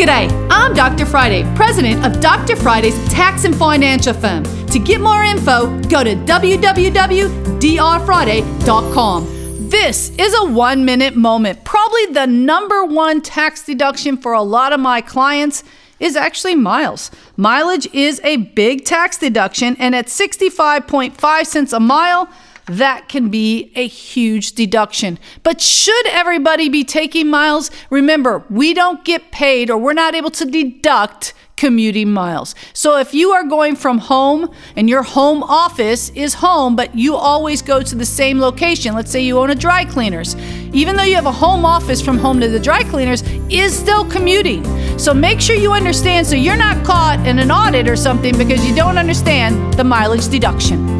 G'day, I'm Dr. Friday, president of Dr. Friday's tax and financial firm. To get more info, go to www.drfriday.com. This is a one minute moment. Probably the number one tax deduction for a lot of my clients is actually miles. Mileage is a big tax deduction, and at 65.5 cents a mile, that can be a huge deduction. But should everybody be taking miles? Remember, we don't get paid or we're not able to deduct commuting miles. So if you are going from home and your home office is home, but you always go to the same location, let's say you own a dry cleaners, even though you have a home office from home to the dry cleaners, is still commuting. So make sure you understand so you're not caught in an audit or something because you don't understand the mileage deduction.